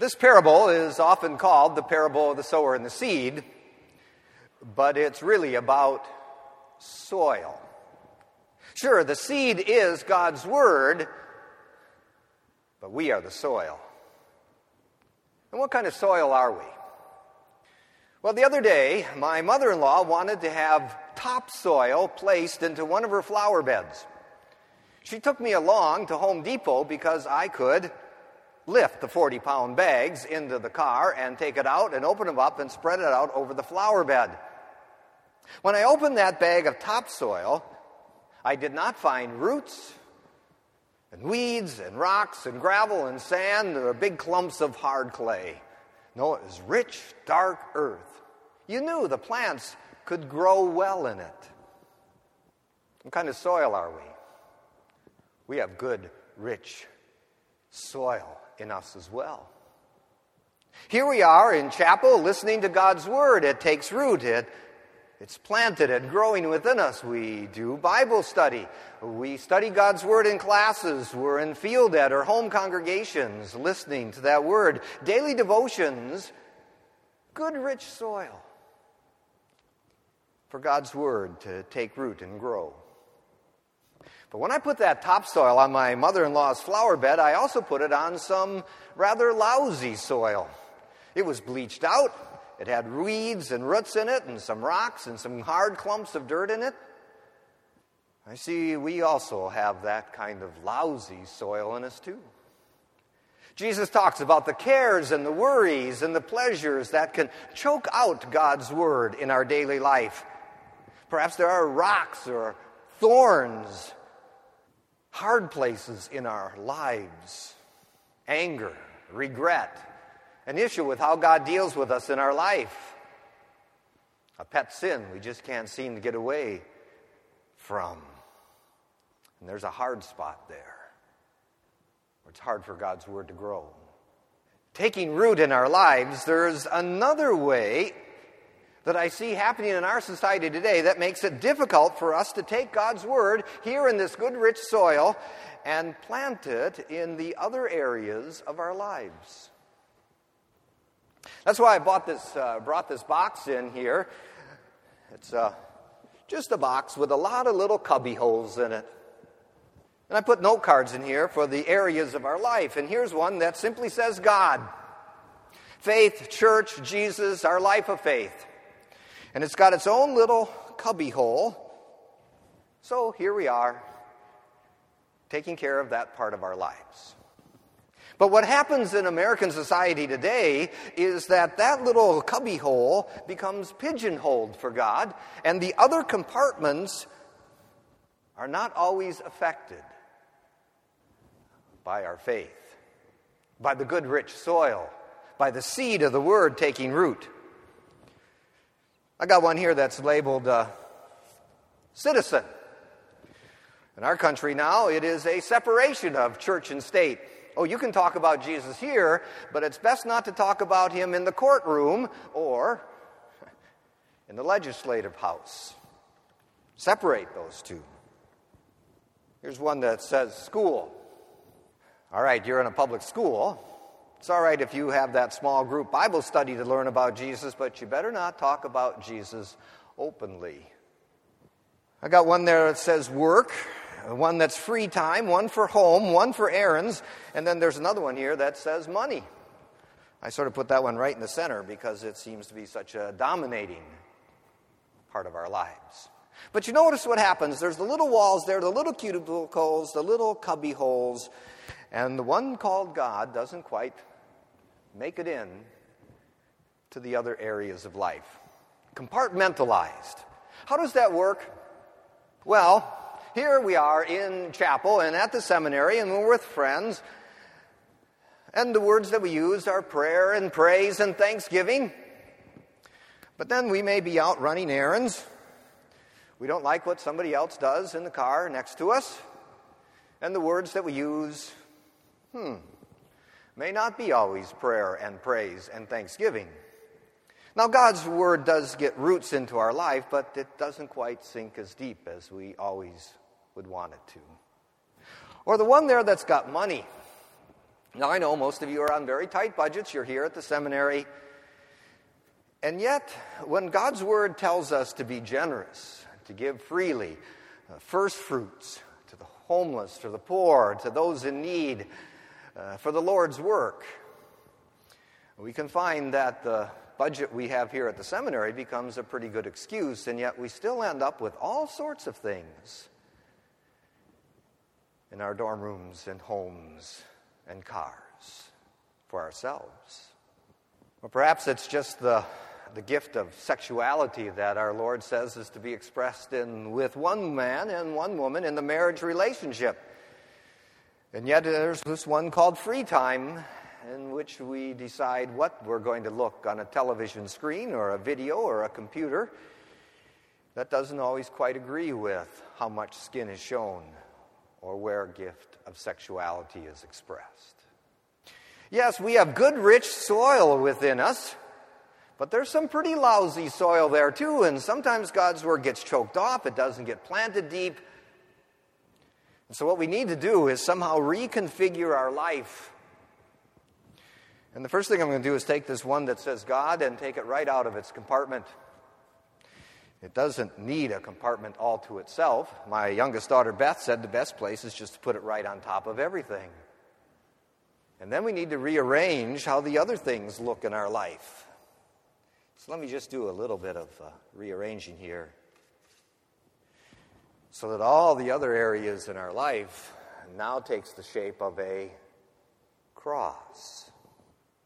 This parable is often called the parable of the sower and the seed, but it's really about soil. Sure, the seed is God's word, but we are the soil. And what kind of soil are we? Well, the other day, my mother in law wanted to have topsoil placed into one of her flower beds. She took me along to Home Depot because I could lift the 40 pound bags into the car and take it out and open them up and spread it out over the flower bed. When I opened that bag of topsoil, I did not find roots and weeds and rocks and gravel and sand or big clumps of hard clay. No, it was rich, dark earth. You knew the plants could grow well in it. What kind of soil are we? We have good, rich soil in us as well. Here we are in chapel listening to God's word. It takes root. It, it's planted and growing within us. We do Bible study. We study God's word in classes. We're in field ed or home congregations listening to that word. Daily devotions. Good, rich soil for God's word to take root and grow. But when I put that topsoil on my mother in law's flower bed, I also put it on some rather lousy soil. It was bleached out, it had weeds and roots in it, and some rocks and some hard clumps of dirt in it. I see we also have that kind of lousy soil in us too. Jesus talks about the cares and the worries and the pleasures that can choke out God's word in our daily life. Perhaps there are rocks or thorns hard places in our lives anger, regret, an issue with how God deals with us in our life, a pet sin we just can't seem to get away from. And there's a hard spot there where it's hard for God's Word to grow. Taking root in our lives, there's another way that I see happening in our society today that makes it difficult for us to take God's Word here in this good, rich soil and plant it in the other areas of our lives. That's why I bought this, uh, brought this box in here. It's uh, just a box with a lot of little cubby holes in it. And I put note cards in here for the areas of our life. And here's one that simply says God. Faith, church, Jesus, our life of faith. And it's got its own little cubby hole. So here we are, taking care of that part of our lives. But what happens in American society today is that that little cubby hole becomes pigeonholed for God, and the other compartments are not always affected by our faith, by the good, rich soil, by the seed of the word taking root. I got one here that's labeled uh, citizen. In our country now, it is a separation of church and state. Oh, you can talk about Jesus here, but it's best not to talk about him in the courtroom or in the legislative house. Separate those two. Here's one that says school. All right, you're in a public school. It's all right if you have that small group Bible study to learn about Jesus, but you better not talk about Jesus openly. I got one there that says work, one that's free time, one for home, one for errands, and then there's another one here that says money. I sort of put that one right in the center because it seems to be such a dominating part of our lives. But you notice what happens. There's the little walls there, the little cubicles, the little cubby holes, and the one called God doesn't quite make it in to the other areas of life. Compartmentalized. How does that work? Well, here we are in chapel and at the seminary, and we're with friends. And the words that we use are prayer and praise and thanksgiving. But then we may be out running errands. We don't like what somebody else does in the car next to us. And the words that we use, hmm, may not be always prayer and praise and thanksgiving. Now, God's Word does get roots into our life, but it doesn't quite sink as deep as we always would want it to. Or the one there that's got money. Now, I know most of you are on very tight budgets. You're here at the seminary. And yet, when God's Word tells us to be generous, to give freely, uh, first fruits to the homeless, to the poor, to those in need, uh, for the Lord's work, we can find that the budget we have here at the seminary becomes a pretty good excuse, and yet we still end up with all sorts of things in our dorm rooms and homes and cars for ourselves. Or perhaps it's just the, the gift of sexuality that our Lord says is to be expressed in with one man and one woman in the marriage relationship. And yet there's this one called free time in which we decide what we're going to look on a television screen or a video or a computer. That doesn't always quite agree with how much skin is shown or where a gift of sexuality is expressed. Yes, we have good, rich soil within us, but there's some pretty lousy soil there too, and sometimes God's word gets choked off, it doesn't get planted deep. And so, what we need to do is somehow reconfigure our life. And the first thing I'm going to do is take this one that says God and take it right out of its compartment. It doesn't need a compartment all to itself. My youngest daughter, Beth, said the best place is just to put it right on top of everything. And then we need to rearrange how the other things look in our life. So let me just do a little bit of uh, rearranging here so that all the other areas in our life now takes the shape of a cross.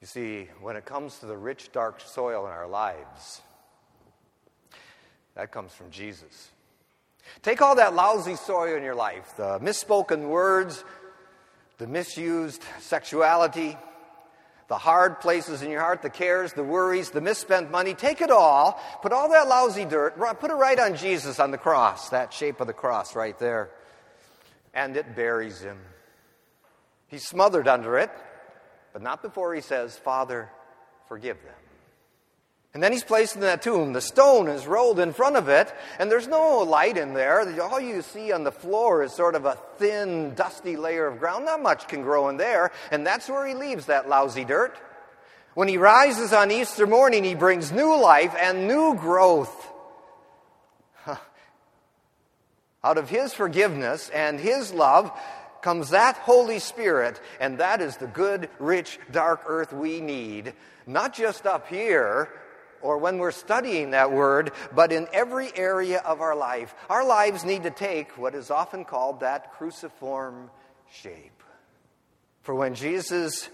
You see, when it comes to the rich, dark soil in our lives, that comes from Jesus. Take all that lousy soil in your life the misspoken words, the misused sexuality, the hard places in your heart, the cares, the worries, the misspent money. Take it all, put all that lousy dirt, put it right on Jesus on the cross, that shape of the cross right there, and it buries him. He's smothered under it, but not before he says, Father, forgive them. And then he's placed in that tomb. The stone is rolled in front of it, and there's no light in there. All you see on the floor is sort of a thin, dusty layer of ground. Not much can grow in there, and that's where he leaves that lousy dirt. When he rises on Easter morning, he brings new life and new growth. Out of his forgiveness and his love comes that Holy Spirit, and that is the good, rich, dark earth we need, not just up here or when we're studying that word, but in every area of our life. Our lives need to take what is often called that cruciform shape. For when Jesus'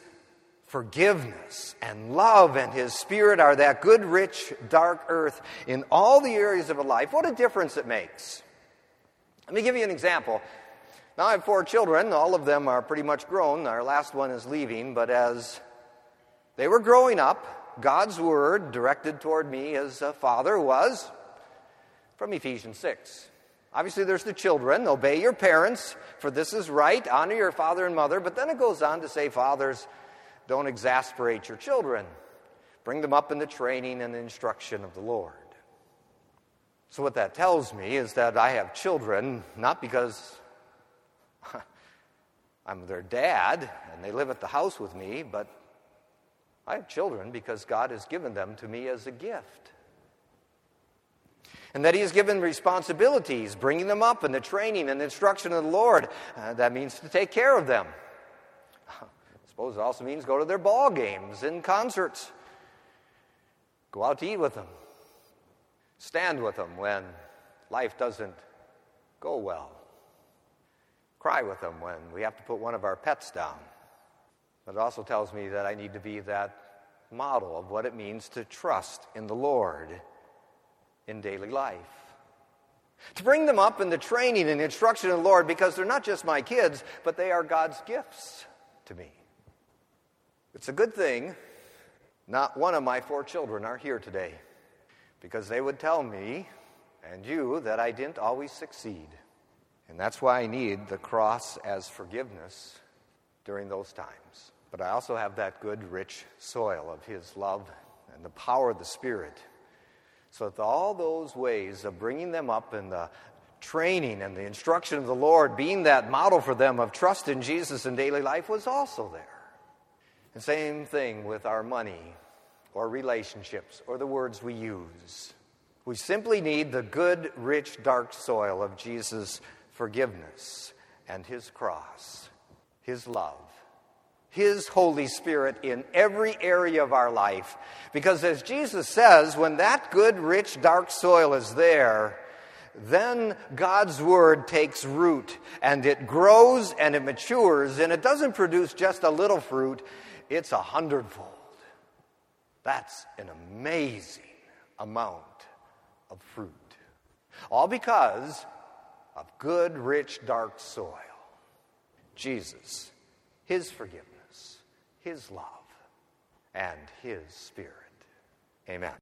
forgiveness and love and his spirit are that good, rich, dark earth in all the areas of a life, what a difference it makes. Let me give you an example. Now, I have four children. All of them are pretty much grown. Our last one is leaving, but as they were growing up, God's word directed toward me as a father was from Ephesians 6. Obviously, there's the children. Obey your parents, for this is right. Honor your father and mother. But then it goes on to say, Fathers, don't exasperate your children. Bring them up in the training and the instruction of the Lord. So, what that tells me is that I have children not because I'm their dad and they live at the house with me, but I have children because God has given them to me as a gift. And that He has given responsibilities, bringing them up in the training and the instruction of the Lord. Uh, that means to take care of them. I suppose it also means go to their ball games and concerts, go out to eat with them, stand with them when life doesn't go well, cry with them when we have to put one of our pets down. It also tells me that I need to be that model of what it means to trust in the Lord in daily life. To bring them up in the training and instruction of the Lord because they're not just my kids, but they are God's gifts to me. It's a good thing not one of my four children are here today because they would tell me and you that I didn't always succeed. And that's why I need the cross as forgiveness during those times. But I also have that good, rich soil of His love and the power of the Spirit. So that all those ways of bringing them up in the training and the instruction of the Lord, being that model for them of trust in Jesus in daily life, was also there. And same thing with our money or relationships or the words we use. We simply need the good, rich, dark soil of Jesus' forgiveness and his cross, his love, his Holy Spirit in every area of our life. Because as Jesus says, when that good, rich, dark soil is there, then God's Word takes root and it grows and it matures and it doesn't produce just a little fruit, it's a hundredfold. That's an amazing amount of fruit. All because of good, rich, dark soil. Jesus, His forgiveness, His love, and His Spirit. Amen.